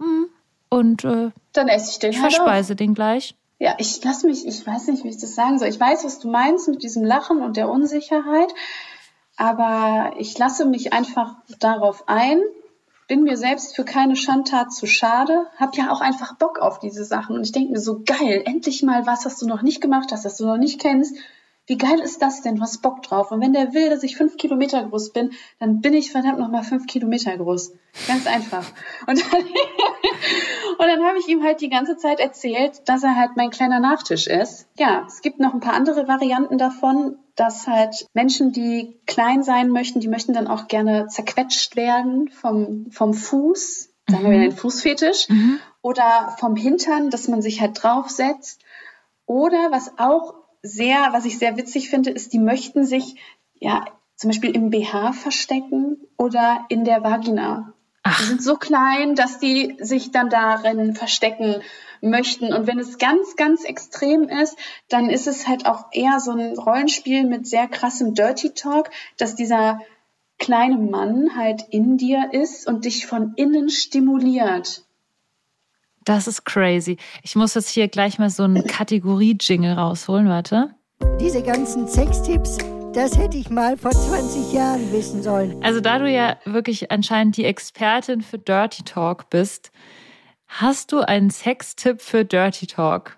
hm, und äh, Dann esse ich den ich halt auf. verspeise den gleich. Ja, ich lass mich, ich weiß nicht, wie ich das sagen soll. Ich weiß, was du meinst mit diesem Lachen und der Unsicherheit, aber ich lasse mich einfach darauf ein, bin mir selbst für keine Schandtat zu schade, hab ja auch einfach Bock auf diese Sachen und ich denke mir so geil, endlich mal was, was du noch nicht gemacht hast, das du noch nicht kennst. Wie geil ist das denn? Du hast Bock drauf. Und wenn der will, dass ich fünf Kilometer groß bin, dann bin ich verdammt noch mal fünf Kilometer groß. Ganz einfach. Und dann, und dann habe ich ihm halt die ganze Zeit erzählt, dass er halt mein kleiner Nachtisch ist. Ja, es gibt noch ein paar andere Varianten davon, dass halt Menschen, die klein sein möchten, die möchten dann auch gerne zerquetscht werden vom, vom Fuß, sagen wir wieder den Fußfetisch, oder vom Hintern, dass man sich halt draufsetzt. Oder was auch sehr, was ich sehr witzig finde, ist, die möchten sich ja zum Beispiel im BH verstecken oder in der Vagina. Die sind so klein, dass die sich dann darin verstecken möchten. Und wenn es ganz, ganz extrem ist, dann ist es halt auch eher so ein Rollenspiel mit sehr krassem Dirty Talk, dass dieser kleine Mann halt in dir ist und dich von innen stimuliert. Das ist crazy. Ich muss jetzt hier gleich mal so einen Kategorie-Jingle rausholen. Warte. Diese ganzen Sextipps, das hätte ich mal vor 20 Jahren wissen sollen. Also, da du ja wirklich anscheinend die Expertin für Dirty Talk bist, hast du einen Sextipp für Dirty Talk?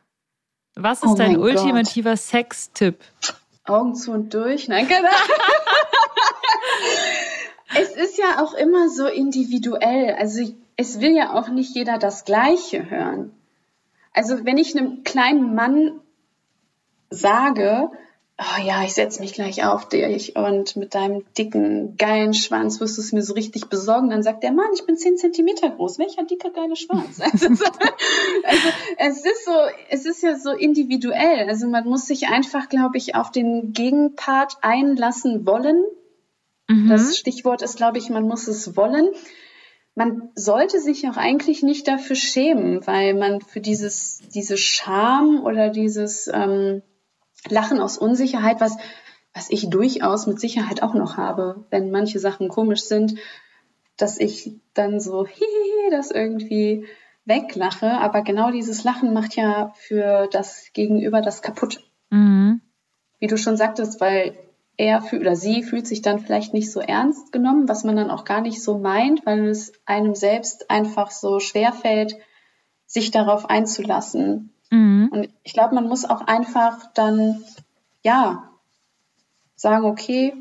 Was ist Oh dein Gott. ultimativer Sextipp? Augen zu und durch. Nein, keine Es ist ja auch immer so individuell. Also es will ja auch nicht jeder das Gleiche hören. Also wenn ich einem kleinen Mann sage, oh ja, ich setze mich gleich auf dich und mit deinem dicken, geilen Schwanz wirst du es mir so richtig besorgen, dann sagt der Mann, ich bin 10 Zentimeter groß. Welcher dicke, geile Schwanz? Also, so- also es ist so, es ist ja so individuell. Also man muss sich einfach, glaube ich, auf den Gegenpart einlassen wollen. Mhm. Das Stichwort ist, glaube ich, man muss es wollen. Man sollte sich auch eigentlich nicht dafür schämen, weil man für dieses, diese Scham oder dieses ähm, Lachen aus Unsicherheit, was, was ich durchaus mit Sicherheit auch noch habe, wenn manche Sachen komisch sind, dass ich dann so hihihi, das irgendwie weglache. Aber genau dieses Lachen macht ja für das Gegenüber das kaputt Mhm. wie du schon sagtest, weil er fühlt oder sie fühlt sich dann vielleicht nicht so ernst genommen, was man dann auch gar nicht so meint, weil es einem selbst einfach so schwer fällt, sich darauf einzulassen. Mhm. Und ich glaube, man muss auch einfach dann, ja, sagen, okay,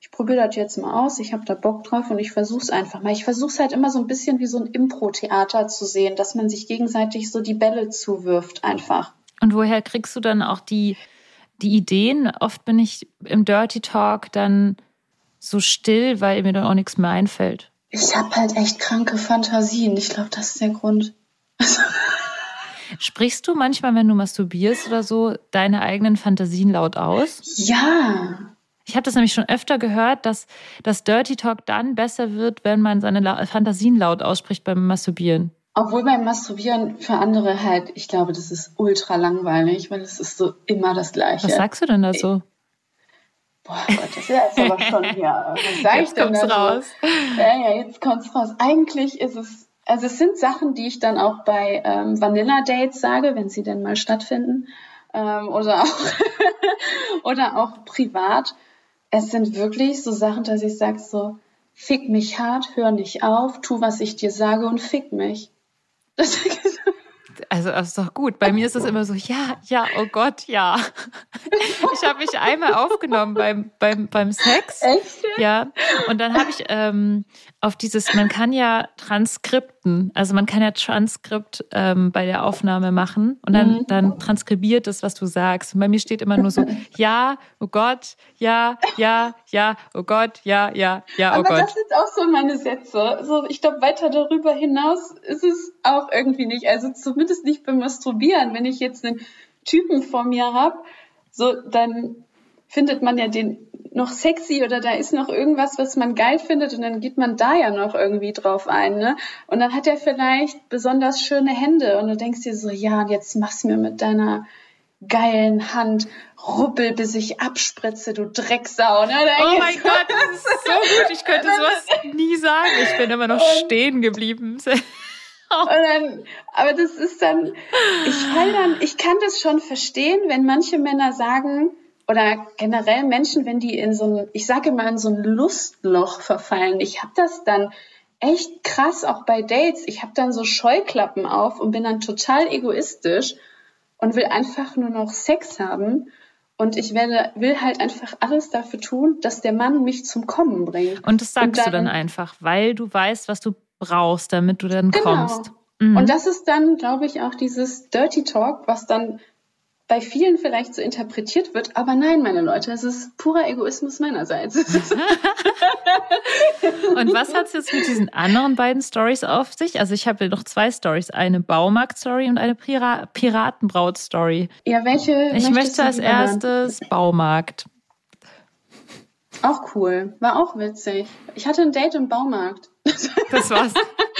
ich probiere das jetzt mal aus, ich habe da Bock drauf und ich versuche es einfach mal. Ich versuche es halt immer so ein bisschen wie so ein Impro-Theater zu sehen, dass man sich gegenseitig so die Bälle zuwirft einfach. Und woher kriegst du dann auch die, die Ideen? Oft bin ich im Dirty Talk dann so still, weil mir dann auch nichts mehr einfällt. Ich habe halt echt kranke Fantasien. Ich glaube, das ist der Grund. Sprichst du manchmal, wenn du masturbierst oder so, deine eigenen Fantasien laut aus? Ja, Ich habe das nämlich schon öfter gehört, dass das Dirty Talk dann besser wird, wenn man seine Fantasien laut ausspricht beim Masturbieren. Obwohl beim Masturbieren für andere halt, ich glaube, das ist ultra langweilig, weil es ist so immer das Gleiche. Was sagst du denn da so? Boah Gott, das ist ja jetzt aber schon hier. Was sag ich Jetzt denn kommt's da so? raus. Ja, ja, jetzt kommt's raus. Eigentlich ist es, also es sind Sachen, die ich dann auch bei ähm, Vanilla-Dates sage, wenn sie denn mal stattfinden. Ähm, oder auch oder auch privat. Es sind wirklich so Sachen, dass ich sage so, fick mich hart, hör nicht auf, tu, was ich dir sage und fick mich. Das Also, das ist doch gut. Bei mir ist es immer so, ja, ja, oh Gott, ja. ich habe mich einmal aufgenommen beim, beim, beim Sex. Echt? Ja. Und dann habe ich ähm, auf dieses, man kann ja Transkripten, also man kann ja Transkript ähm, bei der Aufnahme machen und dann, Mhm. dann transkribiert es, was du sagst. Und bei mir steht immer nur so, ja, oh Gott, ja, ja, ja, oh Gott, ja, ja, ja, oh Aber Gott. das sind auch so meine Sätze. So, ich glaube, weiter darüber hinaus ist es auch irgendwie nicht. Also zumindest nicht beim Masturbieren. Wenn ich jetzt einen Typen vor mir habe, so, dann findet man ja den noch sexy oder da ist noch irgendwas, was man geil findet und dann geht man da ja noch irgendwie drauf ein, ne? Und dann hat er vielleicht besonders schöne Hände und du denkst dir so, ja, und jetzt mach's mir mit deiner geilen Hand ruppel, bis ich abspritze, du Drecksau, ne? Oh mein Gott, das ist so gut. Ich könnte sowas nie sagen. Ich bin immer noch stehen geblieben. Und dann, aber das ist dann, ich fall dann, ich kann das schon verstehen, wenn manche Männer sagen, oder generell Menschen, wenn die in so ein, ich sage mal, in so ein Lustloch verfallen. Ich habe das dann echt krass, auch bei Dates. Ich habe dann so Scheuklappen auf und bin dann total egoistisch und will einfach nur noch Sex haben. Und ich werde, will halt einfach alles dafür tun, dass der Mann mich zum Kommen bringt. Und das sagst Und du dann dann- einfach, weil du weißt, was du brauchst, damit du dann Genau. kommst. Mhm. Und das ist dann, glaube ich, auch dieses Dirty Talk, was dann bei vielen vielleicht so interpretiert wird. Aber nein, meine Leute, es ist purer Egoismus meinerseits. Und was hat es jetzt mit diesen anderen beiden Stories auf sich? Also ich habe noch zwei Stories, eine Baumarkt-Story und eine Pira Piratenbraut-Story. ja, welche? Ich möchte als hören? erstes Baumarkt. Auch cool. War auch witzig. Ich hatte ein Date im Baumarkt. Das war's.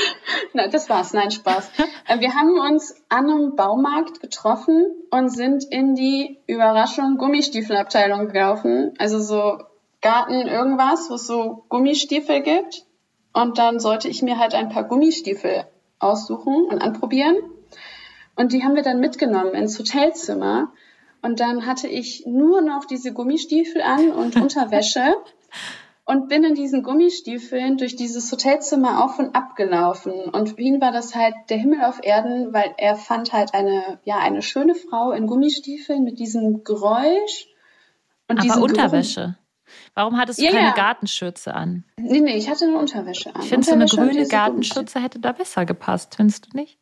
Nein, das war's. Nein, Spaß. Äh, Wir haben uns an einem Baumarkt getroffen und sind in die Überraschung Gummistiefelabteilung gelaufen. Also so Garten irgendwas, wo es so Gummistiefel gibt. Und dann sollte ich mir halt ein paar Gummistiefel aussuchen und anprobieren. Und die haben wir dann mitgenommen ins Hotelzimmer. Und dann hatte ich nur noch diese Gummistiefel an und Unterwäsche und bin in diesen Gummistiefeln durch dieses Hotelzimmer auf und ab gelaufen. Und für ihn war das halt der Himmel auf Erden, weil er fand halt eine, ja, eine schöne Frau in Gummistiefeln mit diesem Geräusch. Und Aber diesem Unterwäsche. Warum hattest du Ja, keine ja. Gartenschürze an? Geruch. Nee, nee, ich hatte eine Unterwäsche an. Ich finde, so eine Unterwäsche grüne Gartenschürze hätte da besser gepasst, findest du nicht?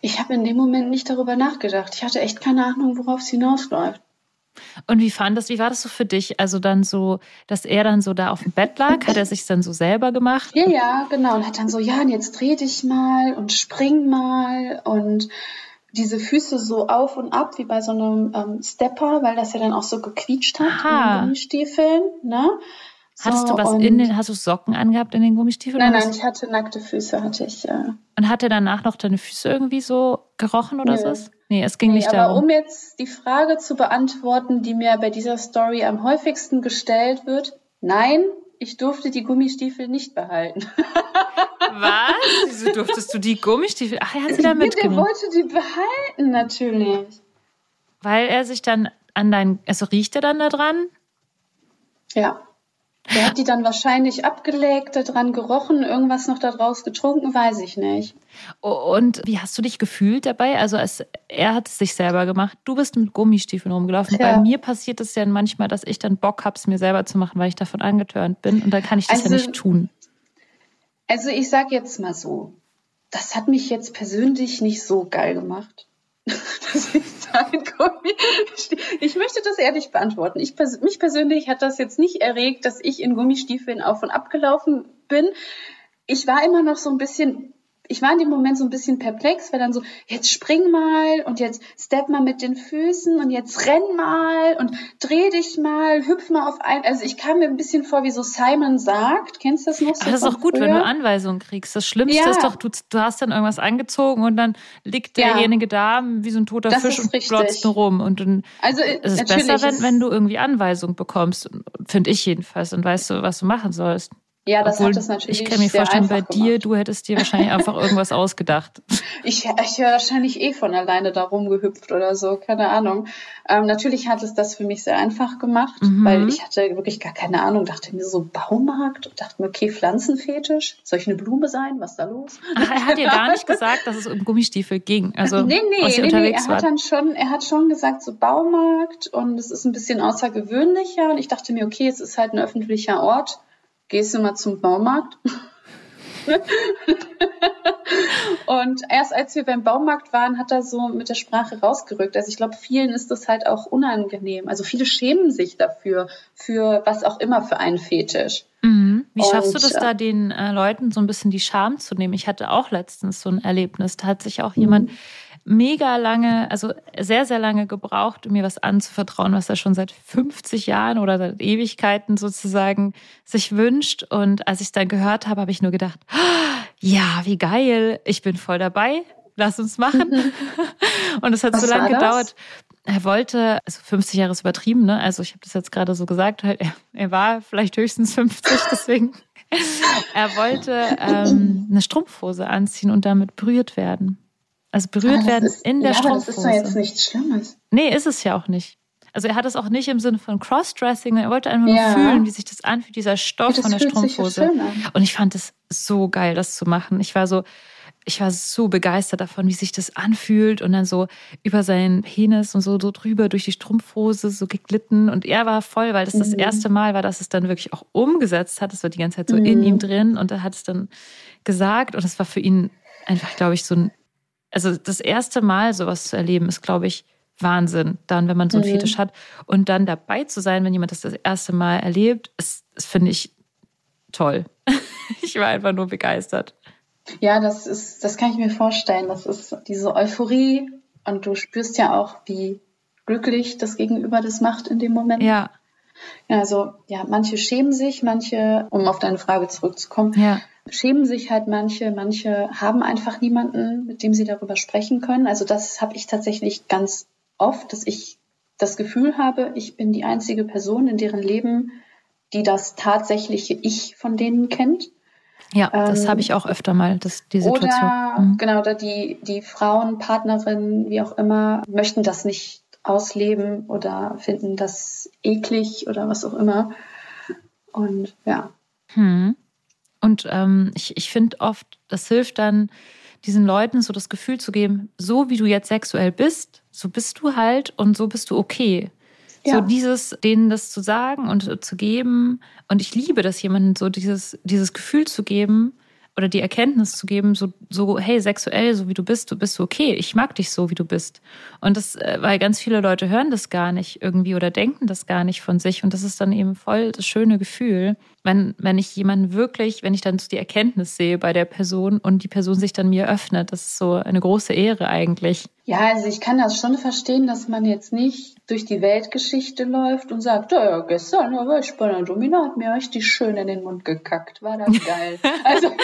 Ich habe in dem Moment nicht darüber nachgedacht. Ich hatte echt keine Ahnung, worauf es hinausläuft. Und wie fandest, wie war das so für dich? Also dann so, dass er dann so da auf dem Bett lag, hat er sich dann so selber gemacht? Ja, ja, genau. Und hat dann so, ja, und jetzt dreh dich mal und spring mal und diese Füße so auf und ab wie bei so einem ähm, Stepper, weil das ja dann auch so gequietscht hat Aha. in den Gummistiefeln. Ne? Hattest So, du was in den, hast du Socken angehabt in den Gummistiefeln? Nein, nein, ich hatte nackte Füße, hatte ich. Äh, Und hat er danach noch deine Füße irgendwie so gerochen oder Nö. so? Nee, es ging nee, nicht aber darum. um jetzt die Frage zu beantworten, die mir bei dieser Story am häufigsten gestellt wird, nein, ich durfte die Gummistiefel nicht behalten. Was? Wieso durftest du die Gummistiefel? Ach, er hat sie da Ja, der mitgenommen. wollte die behalten, natürlich. Weil er sich dann an deinen, also riecht er dann da dran? Ja. Der hat die dann wahrscheinlich abgelegt, da dran gerochen, irgendwas noch daraus getrunken, weiß ich nicht. Und wie hast du dich gefühlt dabei? Also es, er hat es sich selber gemacht. Du bist mit Gummistiefeln rumgelaufen. Ja. Bei mir passiert es ja manchmal, dass ich dann Bock habe, es mir selber zu machen, weil ich davon angetörnt bin. Und dann kann ich das ja Also- nicht tun. Also ich sag jetzt mal so, das hat mich jetzt persönlich nicht so geil gemacht. dass ich sage, Gummi, ich möchte das ehrlich beantworten. Ich, mich persönlich hat das jetzt nicht erregt, dass ich in Gummistiefeln auf und ab gelaufen bin. Ich war immer noch so ein bisschen, ich war in dem Moment so ein bisschen perplex, weil dann so, jetzt spring mal und jetzt step mal mit den Füßen und jetzt renn mal und dreh dich mal, hüpf mal auf ein. Also ich kam mir ein bisschen vor, wie so Simon sagt. Kennst du das noch so? Aber das ist doch gut, wenn früher? du Anweisungen kriegst. Das Schlimmste Ja. ist doch, du, du hast dann irgendwas angezogen und dann liegt Ja. derjenige da wie so ein toter Das Fisch und glotzt rum. Und dann Also äh, ist es besser, wenn, wenn du irgendwie Anweisungen bekommst, finde ich jedenfalls, und weißt du, was du machen sollst. Ja, das Obwohl, hat es natürlich Ich kann mir vorstellen, bei dir, gemacht. du hättest dir wahrscheinlich einfach irgendwas ausgedacht. Ich, ich wäre wahrscheinlich eh von alleine da rumgehüpft oder so, keine Ahnung. Ähm, natürlich hat es das für mich sehr einfach gemacht, Mhm. weil ich hatte wirklich gar keine Ahnung, dachte mir so Baumarkt und dachte mir, okay, Pflanzenfetisch, soll ich eine Blume sein, was ist da los? Ach, er hat dir gar nicht gesagt, dass es um Gummistiefel ging. Also, nee, nee, nee, nee, er hat dann schon, er hat schon gesagt, so Baumarkt und es ist ein bisschen außergewöhnlicher und ich dachte mir, okay, es ist halt ein öffentlicher Ort, gehst du mal zum Baumarkt. und erst als wir beim Baumarkt waren, hat er so mit der Sprache rausgerückt. Also ich glaube, vielen ist das halt auch unangenehm. Also viele schämen sich dafür, für was auch immer für einen Fetisch. Mhm. Wie schaffst du Und, das äh, da, den äh, Leuten so ein bisschen die Scham zu nehmen? Ich hatte auch letztens so ein Erlebnis. Da hat sich auch jemand Mhm. Mega lange, also sehr, sehr lange gebraucht, um mir was anzuvertrauen, was er schon seit 50 Jahren oder seit Ewigkeiten sozusagen sich wünscht. Und als ich es dann gehört habe, habe ich nur gedacht, "Ah, ja, wie geil, ich bin voll dabei. Lass uns machen. Und es hat Was so lange gedauert. Er wollte, also 50 Jahre ist übertrieben, ne? Also ich habe das jetzt gerade so gesagt, halt, er, er war vielleicht höchstens 50, deswegen. er wollte ähm, eine Strumpfhose anziehen und damit berührt werden. Also berührt Aber das werden ist, in der ja, aber das ist Strumpfhose. doch jetzt nichts Schlimmes. Nee, ist es ja auch nicht. Also er hat es auch nicht im Sinne von Crossdressing, er wollte einfach Ja. nur fühlen, wie sich das anfühlt, dieser Stoff das von der Strumpfhose. Und ich fand es so geil, das zu machen. Ich war so, ich war so begeistert davon, wie sich das anfühlt und dann so über seinen Penis und so, so drüber durch die Strumpfhose so geglitten. Und er war voll, weil das das Mhm. erste Mal war, dass es dann wirklich auch umgesetzt hat. Es war die ganze Zeit so in Mhm. ihm drin und er hat es dann gesagt und es war für ihn einfach, glaube ich, so ein, also das erste Mal sowas zu erleben, ist, glaube ich, Wahnsinn, dann, wenn man so einen Mhm. Fetisch hat. Und dann dabei zu sein, wenn jemand das das erste Mal erlebt, ist, ist finde ich, toll. ich war einfach nur begeistert. Ja, das ist, das kann ich mir vorstellen. Das ist diese Euphorie und du spürst ja auch, wie glücklich das Gegenüber das macht in dem Moment. Ja, Ja, Also, ja, manche schämen sich, manche, um auf deine Frage zurückzukommen, ja. Schämen sich halt manche, manche haben einfach niemanden, mit dem sie darüber sprechen können. Also das habe ich tatsächlich ganz oft, dass ich das Gefühl habe, ich bin die einzige Person in deren Leben, die das tatsächliche Ich von denen kennt. Ja, das Ähm, habe ich auch öfter mal, das, die Situation. Oder Mhm. genau, oder die, die Frauen, Partnerinnen, wie auch immer, möchten das nicht ausleben oder finden das eklig oder was auch immer. Und ja. Hm. Und ähm, ich, ich finde oft, das hilft dann, diesen Leuten so das Gefühl zu geben, so wie du jetzt sexuell bist, so bist du halt und so bist du okay. So Ja. dieses, denen das zu sagen und äh, zu geben. Und ich liebe das, jemandem so dieses, dieses Gefühl zu geben oder die Erkenntnis zu geben, so, so, hey, sexuell, so wie du bist, du bist okay. Ich mag dich so, wie du bist. Und das, äh, weil ganz viele Leute hören das gar nicht irgendwie oder denken das gar nicht von sich. Und das ist dann eben voll das schöne Gefühl, wenn, wenn ich jemanden wirklich, wenn ich dann so die Erkenntnis sehe bei der Person und die Person sich dann mir öffnet. Das ist so eine große Ehre eigentlich. Ja, also ich kann das schon verstehen, dass man jetzt nicht durch die Weltgeschichte läuft und sagt, ja, ja gestern war ich bei einer Domina, hat mir richtig schön in den Mund gekackt. War das geil. also das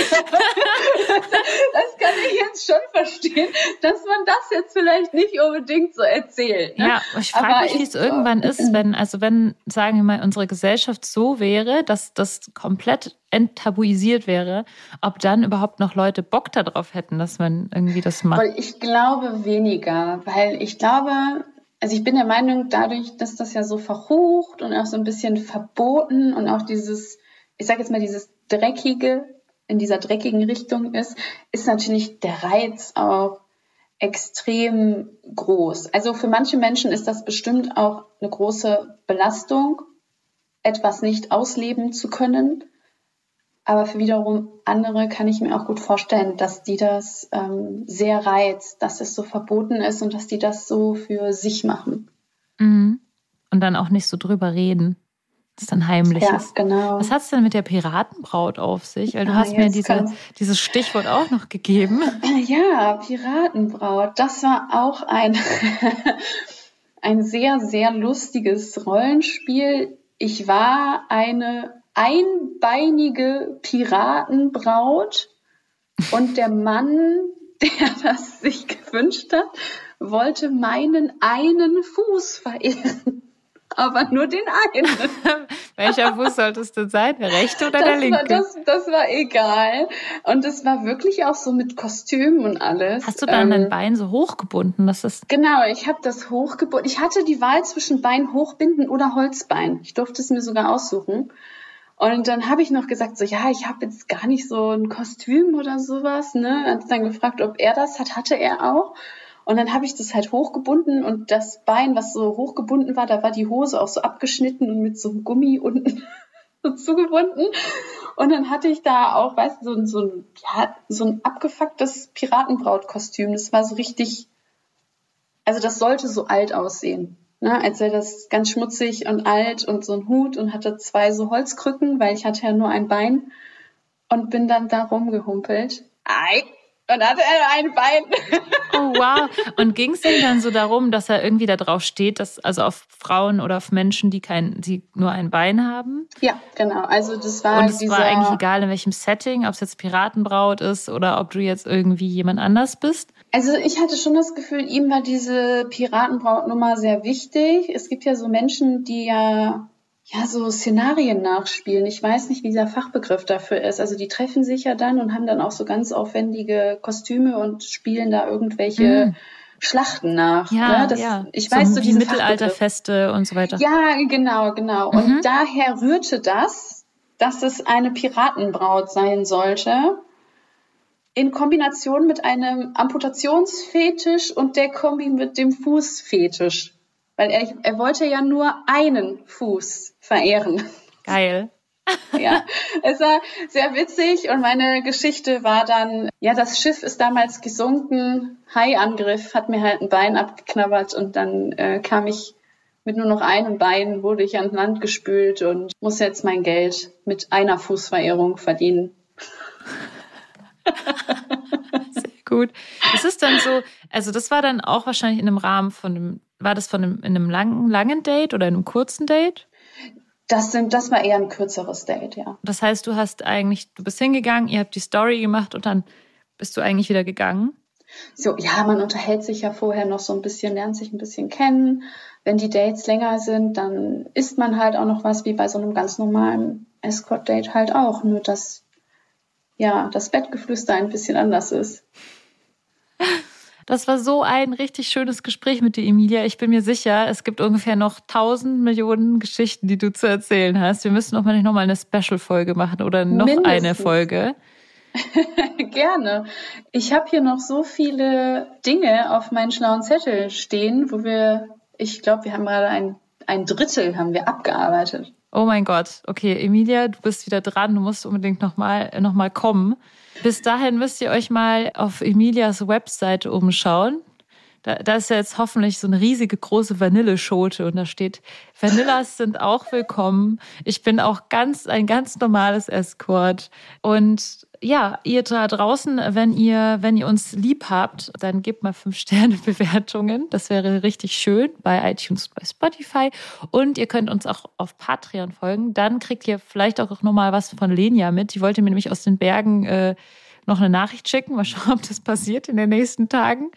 kann ich jetzt schon verstehen, dass man das jetzt vielleicht nicht unbedingt so erzählt. Ne? Ja, ich frage mich, wie es irgendwann ist, wenn, also wenn, sagen wir mal, unsere Gesellschaft so wäre, dass das komplett enttabuisiert wäre, ob dann überhaupt noch Leute Bock darauf hätten, dass man irgendwie das macht. Ich glaube weniger, weil ich glaube, also ich bin der Meinung, dadurch, dass das ja so verrucht und auch so ein bisschen verboten und auch dieses, ich sage jetzt mal, dieses dreckige in dieser dreckigen Richtung ist, ist natürlich der Reiz auch extrem groß. Also für manche Menschen ist das bestimmt auch eine große Belastung, etwas nicht ausleben zu können. Aber für wiederum andere kann ich mir auch gut vorstellen, dass die das ähm, sehr reizt, dass es so verboten ist und dass die das so für sich machen. Mhm. Und dann auch nicht so drüber reden. Das ist dann heimlich Ja, genau. Was hat's denn mit der Piratenbraut auf sich? Weil du Ah, hast mir diese, dieses Stichwort auch noch gegeben. Ja, Piratenbraut. Das war auch ein, ein sehr, sehr lustiges Rollenspiel. Ich war eine einbeinige Piratenbraut und der Mann, der das sich gewünscht hat, wollte meinen einen Fuß verehren. Aber nur den einen. Welcher Fuß sollte es denn sein? Der rechte oder das der linke? War, das, das war egal. Und es war wirklich auch so mit Kostüm und alles. Hast du dann ähm, dein Bein so hochgebunden? Das genau, ich habe das hochgebunden. Ich hatte die Wahl zwischen Bein hochbinden oder Holzbein. Ich durfte es mir sogar aussuchen. Und dann habe ich noch gesagt, so ja, ich habe jetzt gar nicht so ein Kostüm oder sowas. Ne? Hat dann gefragt, ob er das hat. Hatte er auch. Und dann habe ich das halt hochgebunden und das Bein, was so hochgebunden war, da war die Hose auch so abgeschnitten und mit so einem Gummi unten so zugebunden. Und dann hatte ich da auch, weißt du, so, so, ein, ja, so ein abgefucktes Piratenbrautkostüm. Das war so richtig, also das sollte so alt aussehen. Ne, als wäre das ganz schmutzig und alt und so ein Hut und hatte zwei so Holzkrücken, weil ich hatte ja nur ein Bein und bin dann da rumgehumpelt. Ei, und hatte er ein Bein. Oh wow. Und ging es ihm dann so darum, dass er irgendwie da drauf steht, dass also auf Frauen oder auf Menschen, die kein, die nur ein Bein haben? Ja, genau. Also das war Und es war eigentlich egal in welchem Setting, ob es jetzt Piratenbraut ist oder ob du jetzt irgendwie jemand anders bist. Also ich hatte schon das Gefühl, ihm war diese Piratenbrautnummer sehr wichtig. Es gibt ja so Menschen, die ja ja, so Szenarien nachspielen. Ich weiß nicht, wie dieser Fachbegriff dafür ist. Also die treffen sich ja dann und haben dann auch so ganz aufwendige Kostüme und spielen da irgendwelche mhm. Schlachten nach. Ja, ne? das, ja. Ich weiß so, die Mittelalterfeste und so weiter. Ja, genau, genau. Mhm. Und daher rührte das, dass es eine Piratenbraut sein sollte. In Kombination mit einem Amputationsfetisch und der Kombi mit dem Fußfetisch. Weil er, er wollte ja nur einen Fuß verehren. Geil. ja, es war sehr witzig und meine Geschichte war dann, ja, das Schiff ist damals gesunken, Haiangriff, hat mir halt ein Bein abgeknabbert und dann äh, kam ich mit nur noch einem Bein, wurde ich an Land gespült und muss jetzt mein Geld mit einer Fußverehrung verdienen. Sehr gut. Es ist dann so, also das war dann auch wahrscheinlich in einem Rahmen von einem war das von einem, in einem langen, langen Date oder einem kurzen Date? Das, sind, das war eher ein kürzeres Date, ja. Das heißt, du hast eigentlich, du bist hingegangen, ihr habt die Story gemacht und dann bist du eigentlich wieder gegangen? So, ja, man unterhält sich ja vorher noch so ein bisschen, lernt sich ein bisschen kennen. Wenn die Dates länger sind, dann isst man halt auch noch was, wie bei so einem ganz normalen Escort-Date halt auch. Nur, dass, ja, das Bettgeflüster ein bisschen anders ist. Das war so ein richtig schönes Gespräch mit dir, Emilia. Ich bin mir sicher, es gibt ungefähr noch tausend Millionen Geschichten, die du zu erzählen hast. Wir müssen mal nicht noch mal eine Special-Folge machen oder noch Mindestens. eine Folge. Gerne. Ich habe hier noch so viele Dinge auf meinen schlauen Zettel stehen, wo wir, ich glaube, wir haben gerade ein, ein Drittel haben wir abgearbeitet. Oh mein Gott. Okay, Emilia, du bist wieder dran. Du musst unbedingt noch mal, noch mal kommen. Bis dahin müsst ihr euch mal auf Emilias Webseite umschauen. Da, da ist ja jetzt hoffentlich so eine riesige große Vanilleschote und da steht, Vanillas sind auch willkommen. Ich bin auch ganz, ein ganz normales Escort. Und ja, ihr da draußen, wenn ihr, wenn ihr uns lieb habt, dann gebt mal fünf Sterne Bewertungen. Das wäre richtig schön bei iTunes, bei Spotify. Und ihr könnt uns auch auf Patreon folgen. Dann kriegt ihr vielleicht auch nochmal was von Lenia mit. Die wollte mir nämlich aus den Bergen äh, noch eine Nachricht schicken. Mal schauen, ob das passiert in den nächsten Tagen.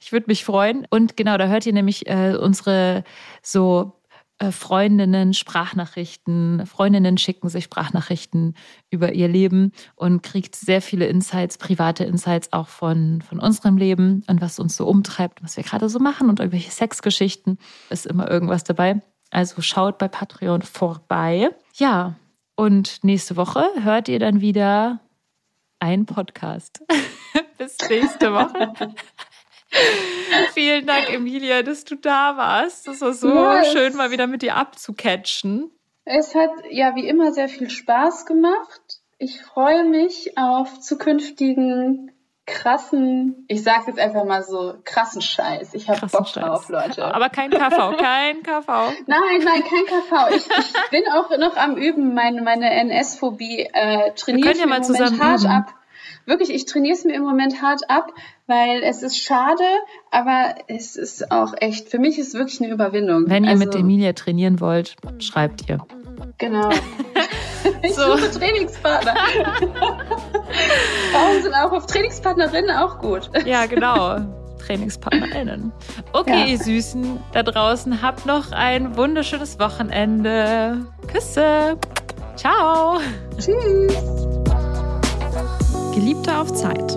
Ich würde mich freuen. Und genau, da hört ihr nämlich äh, unsere so äh, Freundinnen Sprachnachrichten. Freundinnen schicken sich Sprachnachrichten über ihr Leben und kriegt sehr viele Insights, private Insights auch von, von unserem Leben und was uns so umtreibt, was wir gerade so machen und irgendwelche Sexgeschichten. Ist immer irgendwas dabei. Also schaut bei Patreon vorbei. Ja, und nächste Woche hört ihr dann wieder ein Podcast. Bis nächste Woche. Vielen Dank, Emilia, dass du da warst. Das war so ja, schön, mal wieder mit dir abzucatchen. Es hat ja wie immer sehr viel Spaß gemacht. Ich freue mich auf zukünftigen krassen, ich sage jetzt einfach mal so, krassen Scheiß. Ich habe Bock Scheiß. drauf, Leute. Aber kein KV, kein KV. Nein, nein, kein KV. Ich, ich bin auch noch am Üben, meine, meine NS-Phobie äh, trainiere ich ja mir im Moment hart üben. ab wirklich, ich trainiere es mir im Moment hart ab, weil es ist schade, aber es ist auch echt, für mich ist es wirklich eine Überwindung. Wenn ihr also, mit Emilia trainieren wollt, schreibt ihr. Genau. ich so. suche Trainingspartner. Frauen sind auch auf Trainingspartnerinnen auch gut. Ja, genau. TrainingspartnerInnen. Okay, Ja. ihr Süßen da draußen, habt noch ein wunderschönes Wochenende. Küsse. Ciao. Tschüss. Geliebte auf Zeit.